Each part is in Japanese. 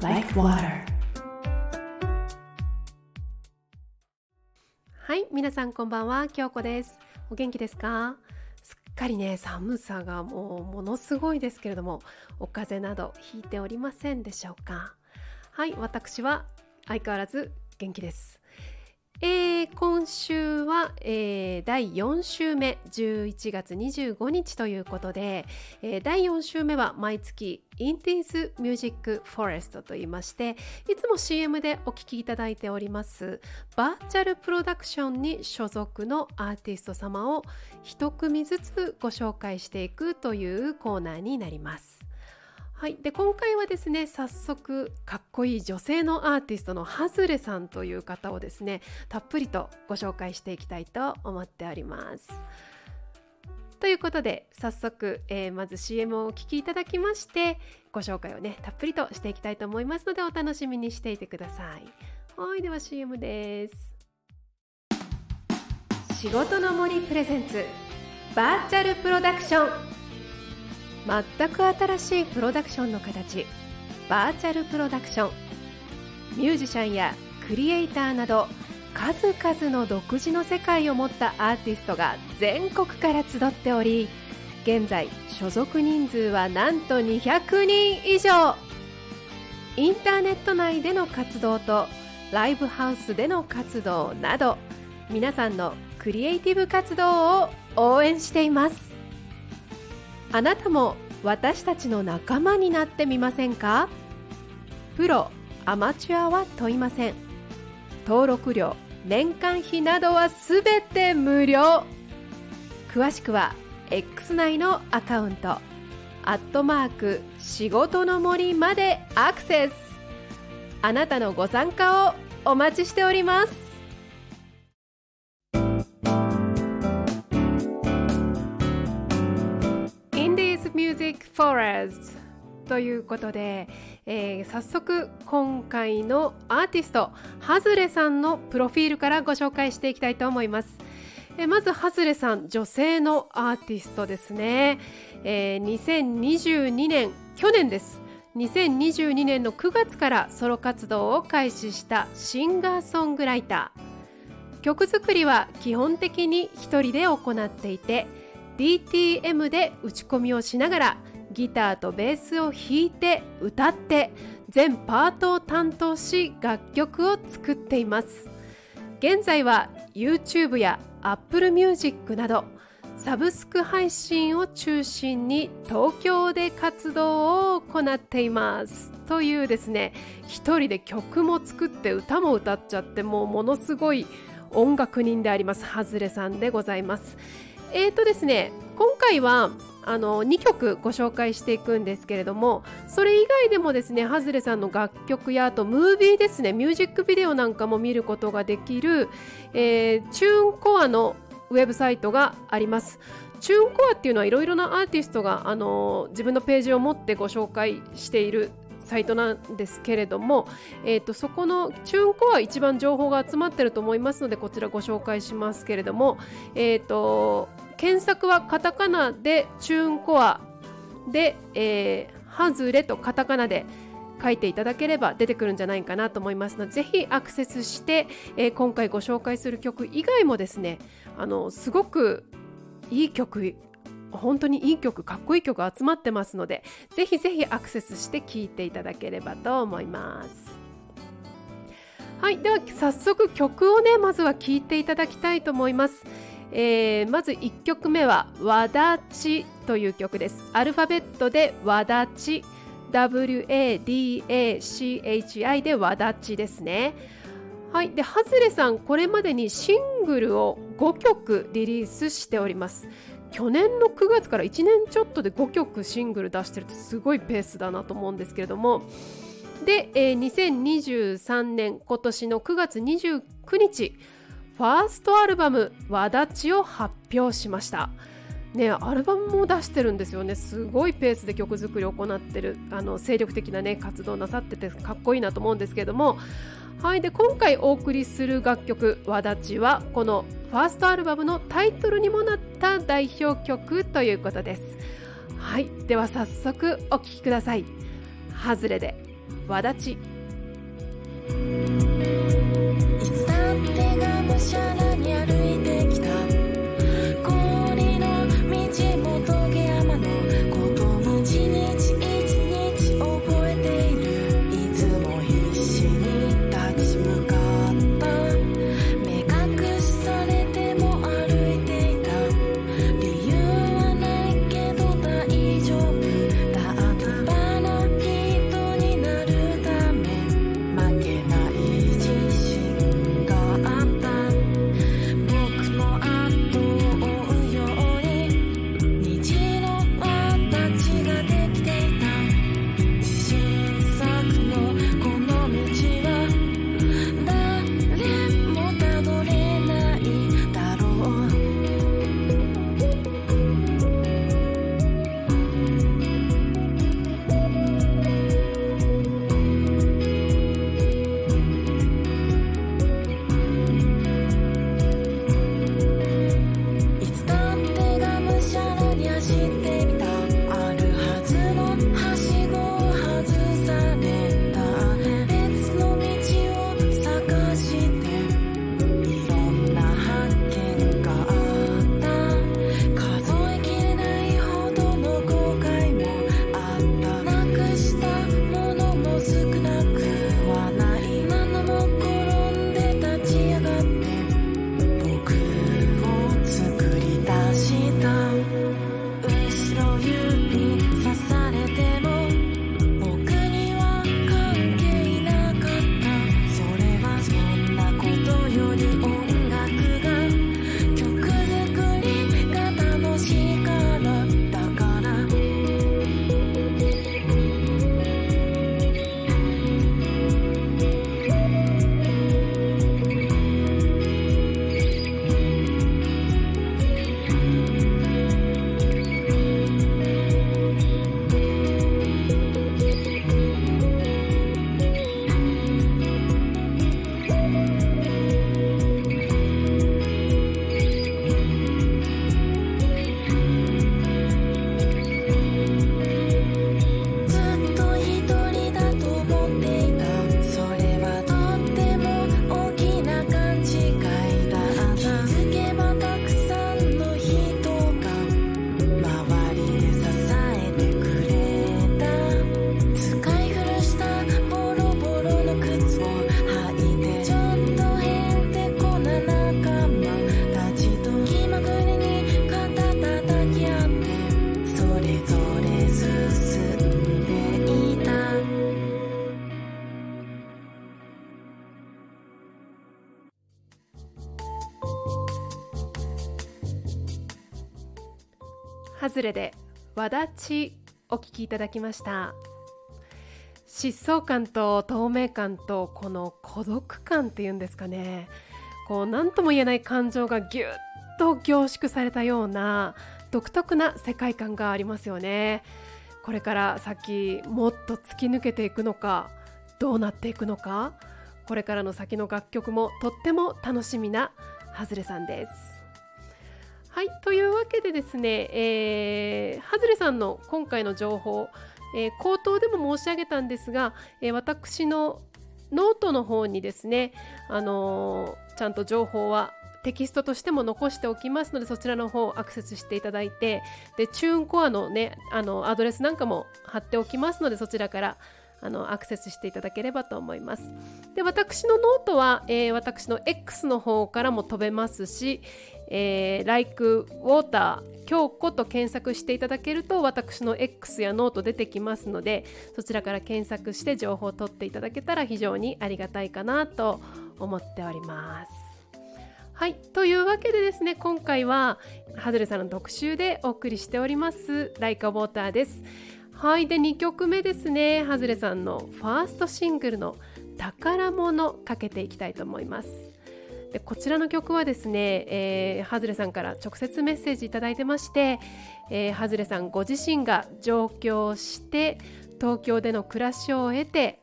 like water. はい皆さんこんばんは。京子です。お元気ですか？すっかりね寒さがもうものすごいですけれどもお風邪などひいておりませんでしょうか？はい私は相変わらず元気です。えー、今週は、えー、第4週目11月25日ということで、えー、第4週目は毎月 Intis Music Forest と言いましていつも CM でお聴きいただいておりますバーチャルプロダクションに所属のアーティスト様を一組ずつご紹介していくというコーナーになります。はい、で今回はですね早速かっこいい女性のアーティストのハズレさんという方をですねたっぷりとご紹介していきたいと思っております。ということで早速、えー、まず CM をお聴きいただきましてご紹介をねたっぷりとしていきたいと思いますのでお楽しみにしていてください。はいでは CM です。仕事の森プレゼンツバーチャルプロダクション全く新しいプロダクションの形バーチャルプロダクション。ミュージシャンやクリエイターなど数々の独自の世界を持ったアーティストが全国から集っており現在所属人数はなんと200人以上。インターネット内での活動とライブハウスでの活動など皆さんのクリエイティブ活動を応援しています。あなたも私たちの仲間になってみませんか？プロアマチュアは問いません。登録料年間費などはすべて無料。詳しくは X 内のアカウント。アットマーク仕事の森までアクセス。あなたのご参加をお待ちしております。Forest ということで、えー、早速今回のアーティストハズレさんのプロフィールからご紹介していきたいと思います。えまずハズレさん女性のアーティストですね、えー、2022年去年です。2022年の9月からソロ活動を開始したシンガーソングライター。曲作りは基本的に一人で行っていて DTM で打ち込みをしながらギターとベースを弾いて歌って全パートを担当し楽曲を作っています。現在は YouTube や Apple Music などサブスク配信を中心に東京で活動を行っています。というですね一人で曲も作って歌も歌っちゃってもうものすごい音楽人でありますハズレさんでございます。えーとですね、今回はあの2曲ご紹介していくんですけれどもそれ以外でもですねハズレさんの楽曲やあとムービーですねミュージックビデオなんかも見ることができる、えー、チューンコアのウェブサイトがあります。チューンコアっていうのはいろいろなアーティストがあの自分のページを持ってご紹介しているサイトなんですけれども、えーと、そこのチューンコア一番情報が集まってると思いますのでこちらご紹介しますけれども、えーと、検索はカタカナでチューンコアで、えー、ハズレとカタカナで書いていただければ出てくるんじゃないかなと思いますのでぜひアクセスして、えー、今回ご紹介する曲以外もですねあのすごくいい曲本当にいい曲かっこいい曲集まってますのでぜひぜひアクセスして聴いていただければと思います。はいでは早速曲をねまずは聴いていただきたいと思います、えー、まず1曲目は「わだち」という曲です。アルファベットで「わだち」WADACHI でわだちですね。はい、でハズレさんこれまでにシングルを5曲リリースしております。去年の9月から1年ちょっとで5曲シングル出してるってすごいペースだなと思うんですけれども。で、えー、2023年今年の9月29日ファーストアルバム「わだち」を発表しました。ね、アルバムも出してるんですよねすごいペースで曲作りを行ってるあの精力的な、ね、活動なさっててかっこいいなと思うんですけれどもはい、で今回お送りする楽曲「わだち」はこのファーストアルバムのタイトルにもなった代表曲ということです。はい、では早速お聴きください。ハズレでわだち外れでわだちお聞きいただきました。疾走感と透明感とこの孤独感っていうんですかね。こう何とも言えない感情がぎゅっと凝縮されたような独特な世界観がありますよね。これから先もっと突き抜けていくのかどうなっていくのか。これからの先の楽曲もとっても楽しみなハズレさんです。はいというわけでですね、えー、ハズレさんの今回の情報、えー、口頭でも申し上げたんですが、えー、私のノートの方にですね、あのー、ちゃんと情報はテキストとしても残しておきますのでそちらの方アクセスしていただいてで TuneCore のねあのアドレスなんかも貼っておきますのでそちらからあのアクセスしていただければと思います。で私のノートは、えー、私の X の方からも飛べますし、えー、Like Water 京子と検索していただけると私の X やノート出てきますのでそちらから検索して情報を取っていただけたら非常にありがたいかなと思っております。はいというわけでですね今回はハズレさんの特集でお送りしております「Like Water」です。はいで2曲目ですねハズレさんのファーストシングルの「宝物」かけていきたいと思いますでこちらの曲はですね、えー、ハズレさんから直接メッセージいただいてまして、えー、ハズレさんご自身が上京して東京での暮らしを得て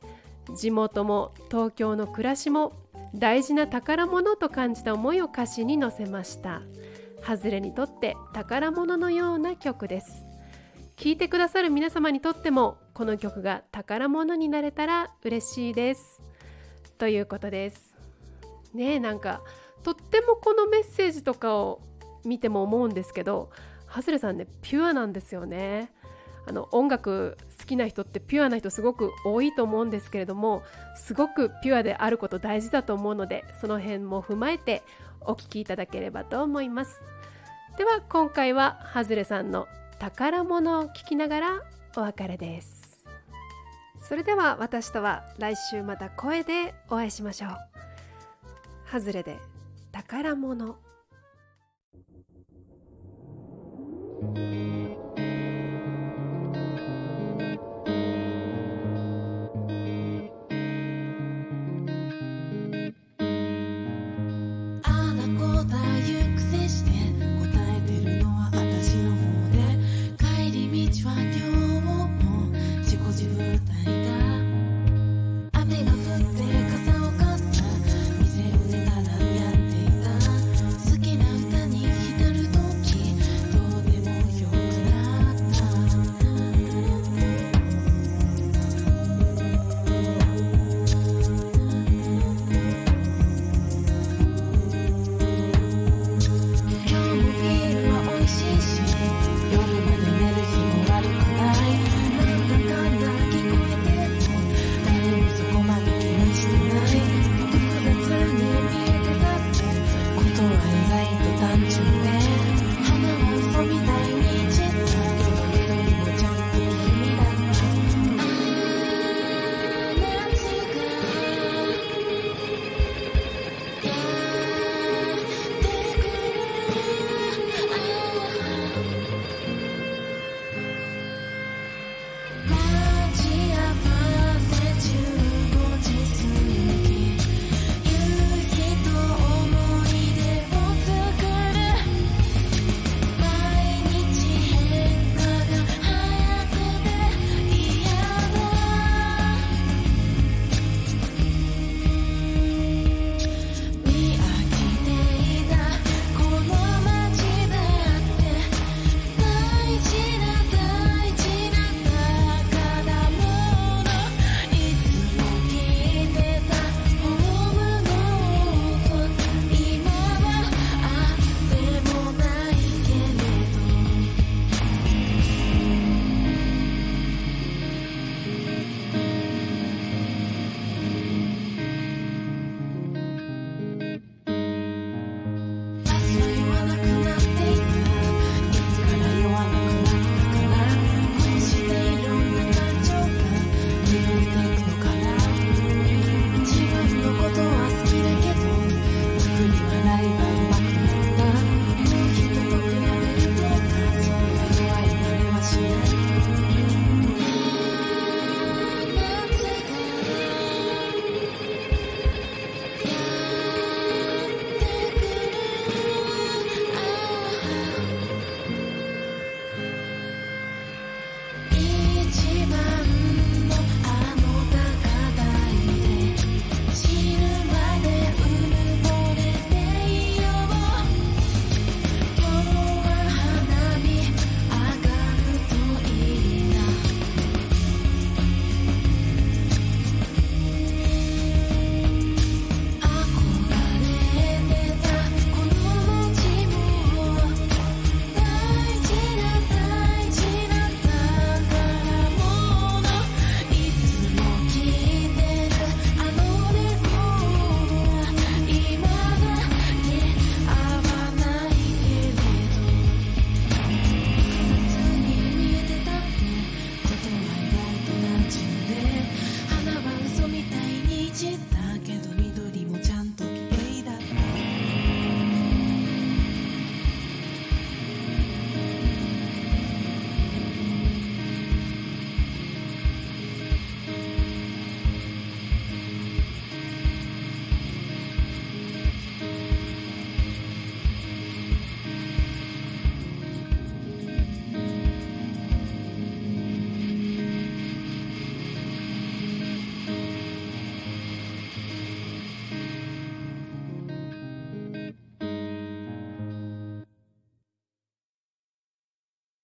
地元も東京の暮らしも大事な宝物と感じた思いを歌詞に乗せました。ハズレにとって宝物のような曲です。聴いてくださる皆様にとってもこの曲が宝物になれたら嬉しいです。ということです。ねなんかとってもこのメッセージとかを見ても思うんですけどハズレさんねピュアなんですよね。あの音楽好きな人ってピュアな人すごく多いと思うんですけれどもすごくピュアであること大事だと思うのでその辺も踏まえてお聴きいただければと思います。では今回はハズレさんの宝物を聞きながらお別れです。それでは私とは来週また声でお会いしましょう。外れで宝物。